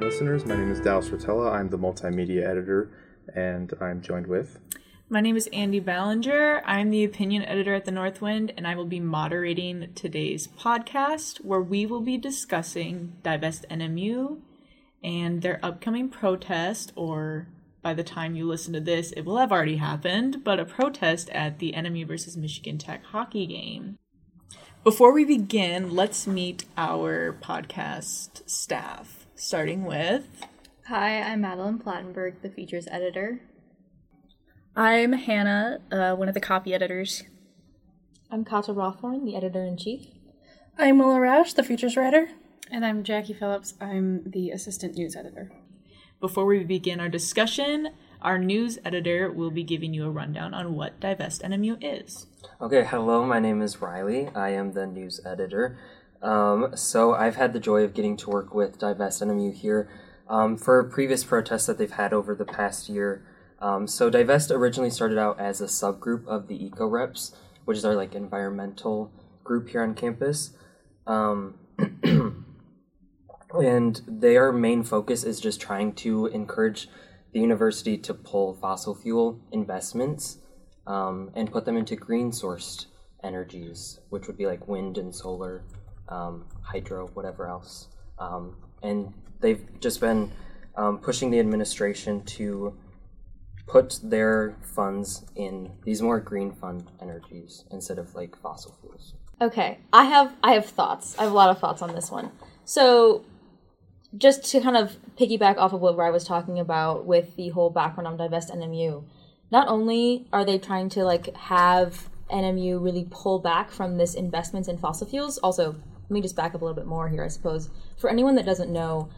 Listeners. My name is Dallas Wiertella. I'm the multimedia editor, and I'm joined with. My name is Andi Balenger. I'm the opinion editor at the Northwind, and I will be moderating today's podcast where we will be discussing Divest NMU and their upcoming protest, or by the time you listen to this, it will have already happened, but a protest at the NMU versus Michigan Tech hockey game. Before we begin, let's meet our podcast staff, starting with. Hi, I'm Madoline Plattenberg, the features editor. I'm Hannah, uh, one of the copy editors. I'm Kata Rothhorn, the editor in chief. I'm Willow Rasch, the features writer. And I'm Jackie Phillips. I'm the assistant news editor. Before we begin our discussion, our news editor will be giving you a rundown on what Divest NMU is. Okay, hello, my name is Ryley. I am the news editor. Um, so I've had the joy of getting to work with Divest NMU here um, for previous protests that they've had over the past year. Um, so Divest originally started out as a subgroup of the Eco Reps, which is our like environmental group here on campus. Um, and their main focus is just trying to encourage the university to pull fossil fuel investments um, and put them into green sourced energies, which would be like wind and solar, um, hydro, whatever else. Um, and they've just been um, pushing the administration to put their funds in these more green fund energies instead of like fossil fuels. Okay, I have I have thoughts. I have a lot of thoughts on this one. So just to kind of piggyback off of what I was talking about with the whole background on Divest NMU, not only are they trying to like have NMU really pull back from this investments in fossil fuels, also let me just back up a little bit more here, I suppose. For anyone that doesn't know,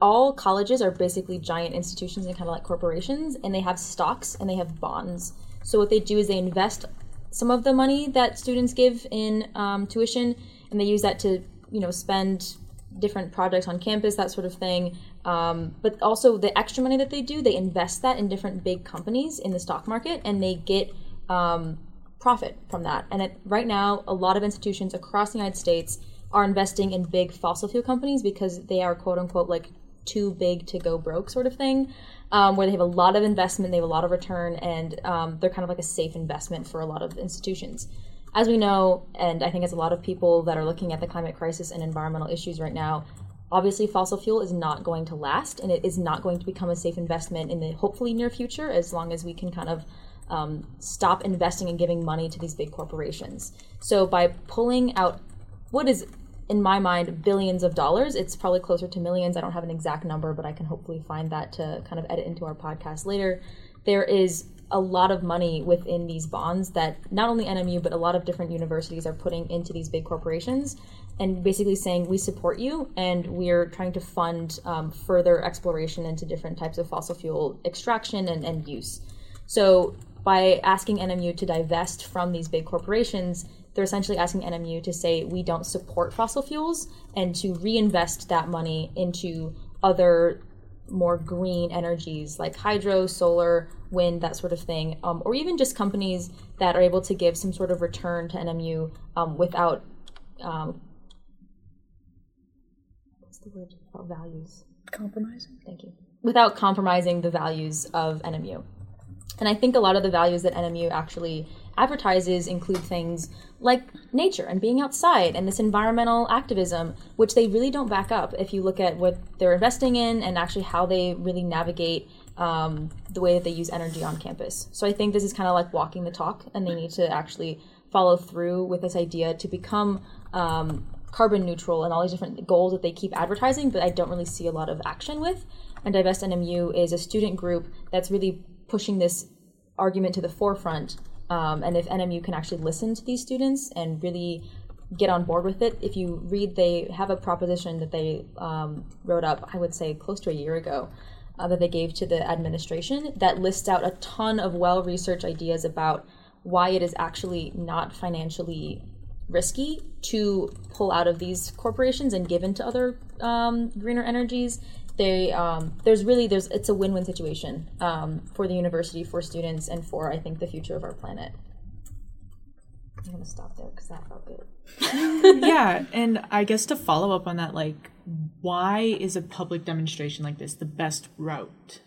all colleges are basically giant institutions and kind of like corporations, and they have stocks and they have bonds. So what they do is they invest some of the money that students give in um, tuition, and they use that to you know spend different projects on campus, that sort of thing. Um, but also the extra money that they do, they invest that in different big companies in the stock market, and they get um, profit from that. And it, right now, a lot of institutions across the United States are investing in big fossil fuel companies because they are quote unquote like too big to go broke sort of thing, um, where they have a lot of investment, they have a lot of return, and um, they're kind of like a safe investment for a lot of institutions as we know, and I think as a lot of people that are looking at the climate crisis and environmental issues right now, obviously fossil fuel is not going to last and it is not going to become a safe investment in the hopefully near future as long as we can kind of um, stop investing and giving money to these big corporations. So by pulling out what is in my mind billions of dollars it's probably closer to millions i don't have an exact number but i can hopefully find that to kind of edit into our podcast later there is a lot of money within these bonds that not only NMU but a lot of different universities are putting into these big corporations and basically saying we support you and we're trying to fund um, further exploration into different types of fossil fuel extraction and, and use. So by asking NMU to divest from these big corporations, they're essentially asking NMU to say we don't support fossil fuels and to reinvest that money into other more green energies like hydro, solar, wind, that sort of thing, um, or even just companies that are able to give some sort of return to NMU um, without um, what's the word values? Compromising. Thank you. Without compromising the values of NMU. And I think a lot of the values that NMU actually advertises include things like nature and being outside and this environmental activism, which they really don't back up if you look at what they're investing in and actually how they really navigate um, the way that they use energy on campus. So I think this is kind of like walking the talk, and they need to actually follow through with this idea to become um, carbon neutral and all these different goals that they keep advertising, but I don't really see a lot of action with. And Divest NMU is a student group that's really pushing this argument to the forefront. Um, and if NMU can actually listen to these students and really get on board with it, if you read, they have a proposition that they um, wrote up, I would say, close to a year ago. Uh, that they gave to the administration that lists out a ton of well researched ideas about why it is actually not financially risky to pull out of these corporations and give into other um, greener energies they um, there's really there's it's a win-win situation um, for the university for students and for i think the future of our planet i'm gonna stop there because that felt good yeah and i guess to follow up on that like why is a public demonstration like this the best route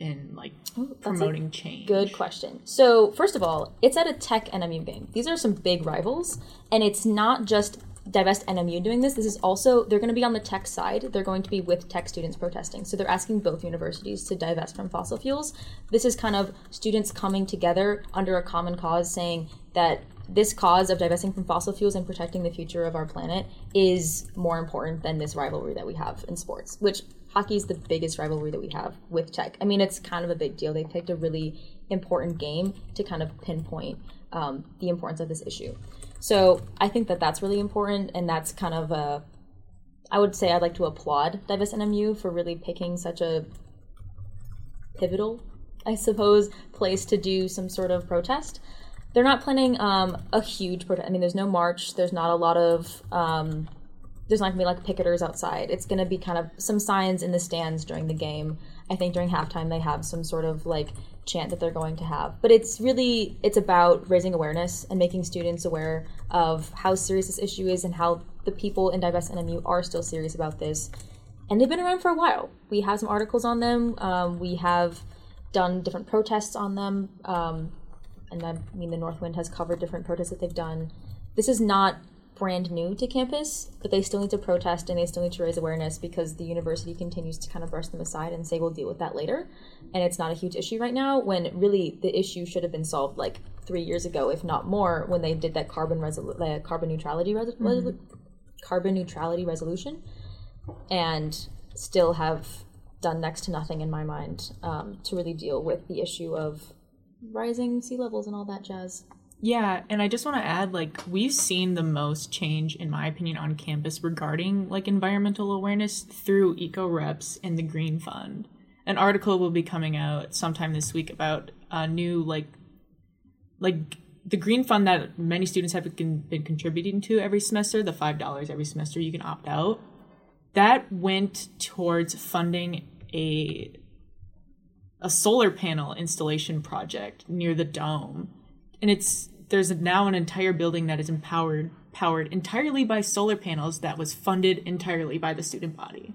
in like a promoting change? Good question. So, first of all, it's at a tech NMU game. These are some big rivals, and it's not just Divest NMU doing this. This is also, they're going to be on the tech side. They're going to be with tech students protesting. So, they're asking both universities to divest from fossil fuels. This is kind of students coming together under a common cause saying that this cause of divesting from fossil fuels and protecting the future of our planet is more important than this rivalry that we have in sports, which hockey is the biggest rivalry that we have with tech. I mean, it's kind of a big deal. They picked a really important game to kind of pinpoint um, the importance of this issue. So I think that that's really important, and that's kind of a. I would say I'd like to applaud Divest NMU for really picking such a pivotal, I suppose, place to do some sort of protest. They're not planning um, a huge protest. I mean, there's no march. There's not a lot of. Um, there's not gonna be like picketers outside. It's gonna be kind of some signs in the stands during the game. I think during halftime they have some sort of like chant that they're going to have. But it's really it's about raising awareness and making students aware of how serious this issue is and how the people in Divest NMU are still serious about this. And they've been around for a while. We have some articles on them. Um, we have done different protests on them. Um, and I mean, the Northwind has covered different protests that they've done. This is not brand new to campus, but they still need to protest and they still need to raise awareness because the university continues to kind of brush them aside and say we'll deal with that later. And it's not a huge issue right now when really the issue should have been solved like three years ago, if not more, when they did that carbon resolu- uh, carbon neutrality res- resolu- carbon neutrality resolution, and still have done next to nothing in my mind um, to really deal with the issue of rising sea levels and all that jazz. Yeah, and I just want to add like we've seen the most change in my opinion on campus regarding like environmental awareness through eco reps and the Green Fund. An article will be coming out sometime this week about a new like like the Green Fund that many students have been contributing to every semester, the $5 every semester you can opt out. That went towards funding a a solar panel installation project near the dome and it's there's now an entire building that is empowered powered entirely by solar panels that was funded entirely by the student body.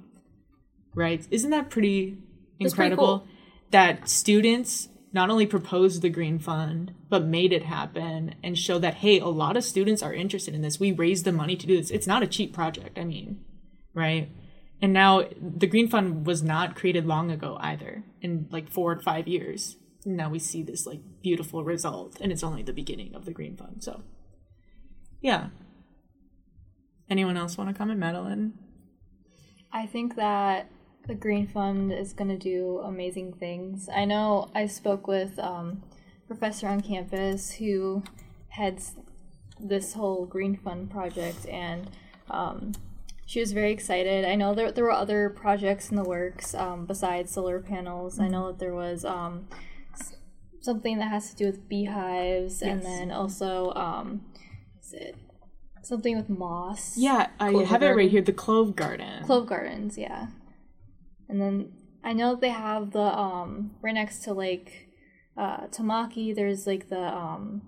Right? Isn't that pretty That's pretty incredible cool. that students not only proposed the green fund but made it happen and show that hey a lot of students are interested in this. We raised the money to do this. It's not a cheap project i mean right? And now the green fund was not created long ago either in like four or five years now we see this like beautiful result and it's only the beginning of the green fund so yeah anyone else want to comment Madoline I think that the Green Fund is going to do amazing things. I know I spoke with um, professor on campus who heads this whole Green Fund project, and um, she was very excited. I know there, there were other projects in the works um, besides solar panels. I know that there was um, something that has to do with beehives, and then also um, is it something with moss? yeah i Clover have it right here the clove garden Clove Gardens, yeah. And then I know they have the um right next to like uh Tamaki, there's like the um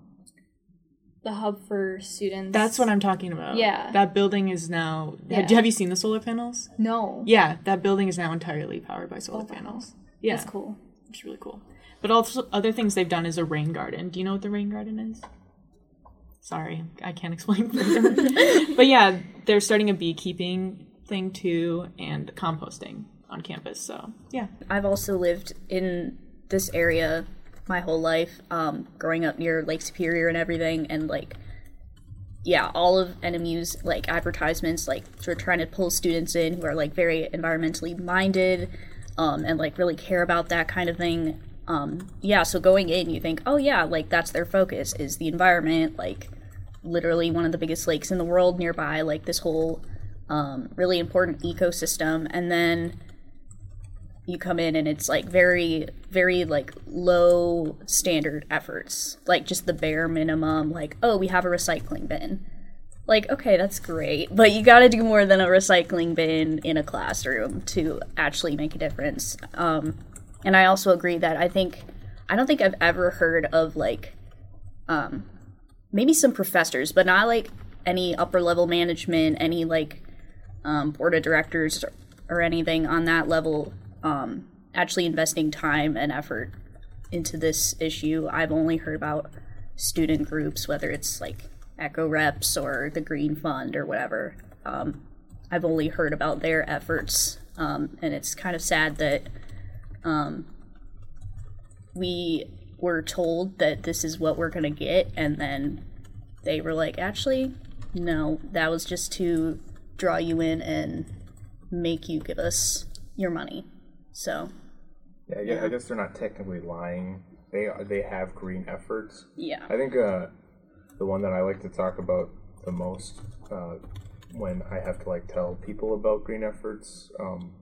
the hub for students. that's what i'm talking about Yeah. that building is now Yeah. have, have you seen the solar panels No. yeah that building is now entirely powered by solar Oh, wow. panels yeah That's cool. It's really cool. But also other things they've done is a rain garden. Do you know what the rain garden is? Sorry, I can't explain but yeah, they're starting a beekeeping thing too and composting on campus. So yeah. I've also lived in this area my whole life, um, growing up near Lake Superior and everything, and like, yeah, all of NMU's like advertisements, like sort of trying to pull students in who are like very environmentally minded, um, and like really care about that kind of thing. Um, yeah, so going in, you think, oh yeah, like that's their focus is the environment, like literally one of the biggest lakes in the world nearby, like this whole um, really important ecosystem, and then you come in and it's like very very like low standard efforts like just the bare minimum like oh we have a recycling bin. Like okay that's great but you got to do more than a recycling bin in a classroom to actually make a difference. Um, and i also agree that i think i don't think i've ever heard of like um, maybe some professors but not like any upper level management any like um, board of directors or anything on that level um, actually investing time and effort into this issue. I've only heard about student groups, whether it's like Eco Reps or the Green Fund or whatever. Um, I've only heard about their efforts, um, and it's kind of sad that um, we were told that this is what we're gonna get, and then they were like, actually, no, that was just to draw you in and make you give us your money. So, Yeah, I guess, I guess they're not technically lying. They are, they have green efforts. yeah. I think uh, the one that I like to talk about the most uh, when I have to like tell people about green efforts. Um,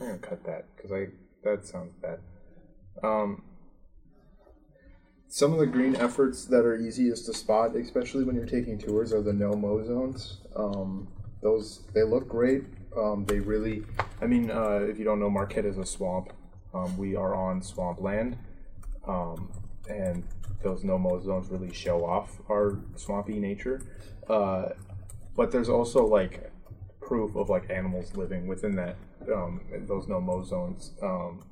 I'm gonna cut that because I that sounds bad. Um, some of the green efforts that are easiest to spot, especially when you're taking tours, are the no mow zones. Um, those they look great. Um, they really, I mean, uh, if you don't know, Marquette is a swamp. Um, we are on swamp land, um, and those no mow zones really show off our swampy nature. Uh, but there's also like proof of like animals living within that um, those no mow zones. Um,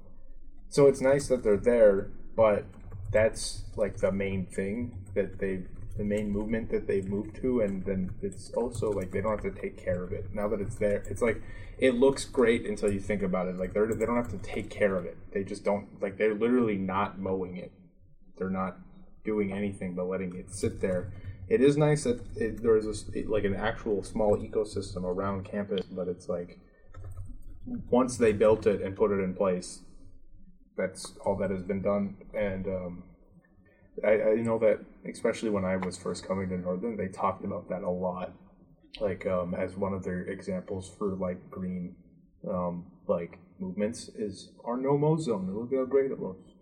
so it's nice that they're there, but that's like the main thing that they the main movement that they've moved to and then it's also like they don't have to take care of it. Now that it's there it's like it looks great until you think about it. Like they're they don't have to take care of it. They just don't like they're literally not mowing it. They're not doing anything but letting it sit there. It is nice that it, there is a like an actual small ecosystem around campus but it's like once they built it and put it in place that's all that has been done. And um, I, I know that especially when I was first coming to Northern, they talked about that a lot, like um, as one of their examples for like green, um, like movements is our no mow zone. Look how great it looks.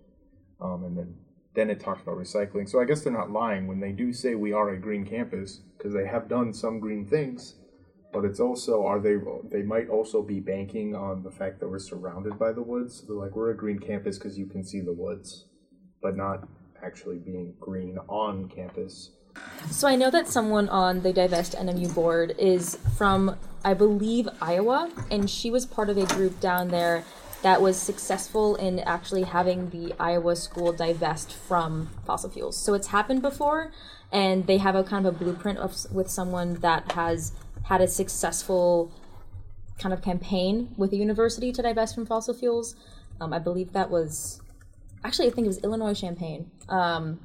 Um, and then then it talks about recycling. So I guess they're not lying when they do say we are a green campus because they have done some green things. But it's also are they they might also be banking on the fact that we're surrounded by the woods. They're like we're a green campus because you can see the woods, but not actually being green on campus. So I know that someone on the Divest NMU board is from, I believe, Iowa, and she was part of a group down there that was successful in actually having the Iowa school divest from fossil fuels. So it's happened before, and they have a kind of a blueprint of with someone that has had a successful kind of campaign with the university to divest from fossil fuels. Um, I believe that was actually I think it was Illinois Champaign. Um,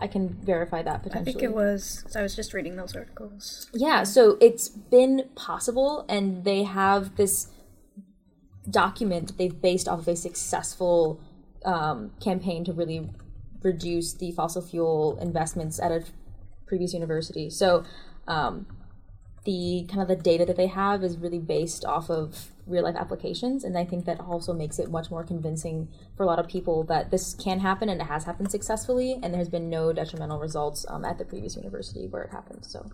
I can verify that potentially. I think it was because I was just reading those articles. Yeah, so it's been possible, and they have this document that they've based off of a successful um, campaign to really reduce the fossil fuel investments at a previous university. So um, the kind of the data that they have is really based off of real life applications, and I think that also makes it much more convincing for a lot of people that this can happen and it has happened successfully, and there's been no detrimental results um, at the previous university where it happened. So.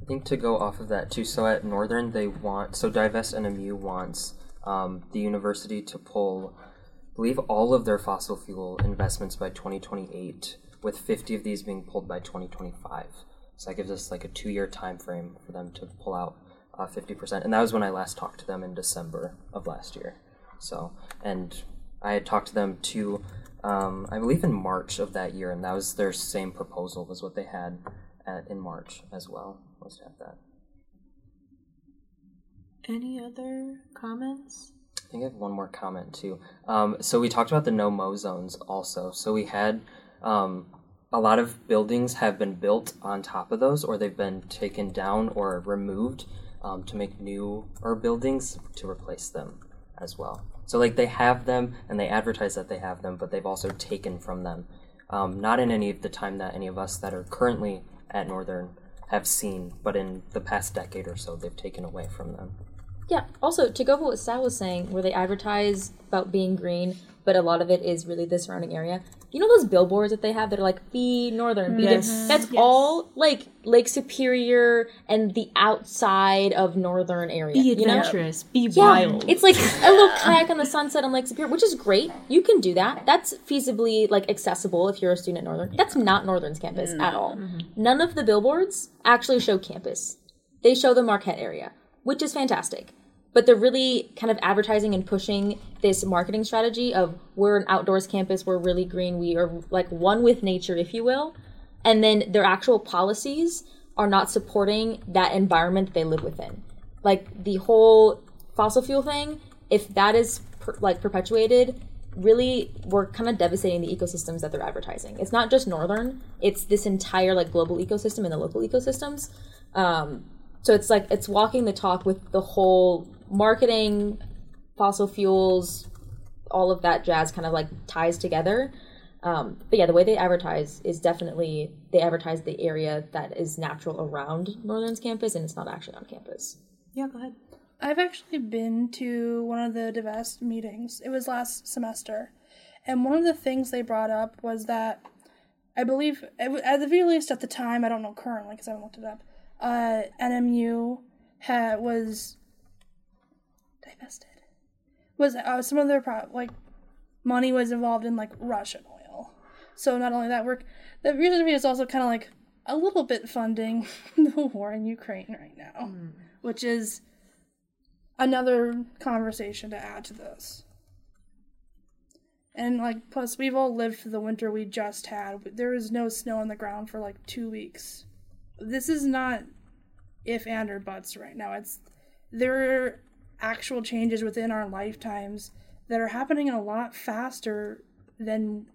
I think to go off of that too. So at Northern, they want so Divest NMU wants um, the university to pull, I believe, all of their fossil fuel investments by 2028, with 50 of these being pulled by 2025. So that gives us like a two-year time frame for them to pull out uh, 50%. And that was when I last talked to them in December of last year. So and I had talked to them to, um, I believe in March of that year, and that was their same proposal was what they had at, in March as well. Was to have that. Any other comments? I think I have one more comment too. Um, so we talked about the no mo zones also. So we had um, a lot of buildings have been built on top of those, or they've been taken down or removed um, to make new or buildings to replace them as well. So like they have them and they advertise that they have them, but they've also taken from them. Um, not in any of the time that any of us that are currently at Northern have seen, but in the past decade or so, they've taken away from them. Yeah. Also, to go with what Sal was saying, where they advertise about being green, but a lot of it is really the surrounding area. You know those billboards that they have that are like "Be Northern," "Be Yes. Different"? Mm-hmm. That's all like Lake Superior and the outside of Northern area. Be you know? adventurous. Be Yeah, wild. it's like a little kayak on the sunset on Lake Superior, which is great. You can do that. That's feasibly like accessible if you're a student at Northern. That's not Northern's campus at all. Mm-hmm. None of the billboards actually show campus. they show the Marquette area, which is fantastic. But they're really kind of advertising and pushing this marketing strategy of we're an outdoors campus, we're really green, we are like one with nature, if you will. And then their actual policies are not supporting that environment that they live within. Like the whole fossil fuel thing, if that is per, like perpetuated, really we're kind of devastating the ecosystems that they're advertising. It's not just northern; it's this entire like global ecosystem and the local ecosystems. Um, so it's like it's walking the talk with the whole marketing, fossil fuels, all of that jazz kind of like ties together. Um, but yeah, the way they advertise is definitely they advertise the area that is natural around Northern's campus, and it's not actually on campus. Yeah, go ahead. I've actually been to one of the Divest meetings. It was last semester. And one of the things they brought up was that I believe, at the very least at the time, I don't know currently because I haven't looked it up, uh, NMU had, was divested. Was uh, some of their, pro- like, money was involved in, like, Russian oil. So not only that, work, the reason we is also kind of like a little bit funding the war in Ukraine right now, which is another conversation to add to this. And like, plus we've all lived through the winter we just had. There is no snow on the ground for like two weeks. This is not if and or buts right now. It's there are actual changes within our lifetimes that are happening a lot faster than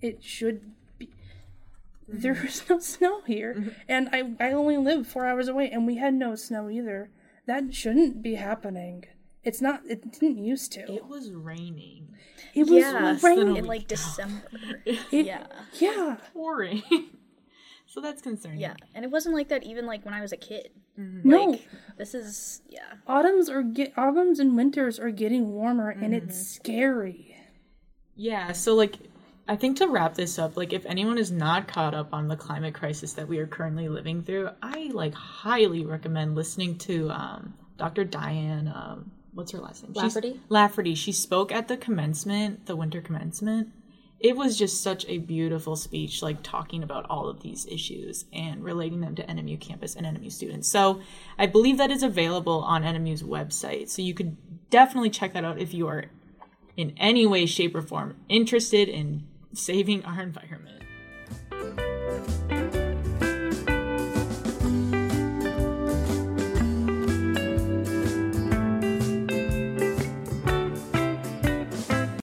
it should be. Mm-hmm. There is no snow here, mm-hmm. and I I only live four hours away, and we had no snow either. That shouldn't be happening. It's not. It didn't used to. It was raining. It was Yeah, raining. in like December. It- yeah. Yeah. pouring. so that's concerning. Yeah, and it wasn't like that even like when I was a kid. No. Like this is yeah. Autumns are get autumns and winters are getting warmer, and it's scary. Yeah, so like I think to wrap this up, like if anyone is not caught up on the climate crisis that we are currently living through, I like highly recommend listening to um, Dr. Diane. Um, what's her last name? She's- Lafferty? Lafferty. She spoke at the commencement, the winter commencement. It was just such a beautiful speech, like talking about all of these issues and relating them to NMU campus and NMU students. So I believe that is available on NMU's website. So you could definitely check that out if you are in any way, shape, or form interested in saving our environment.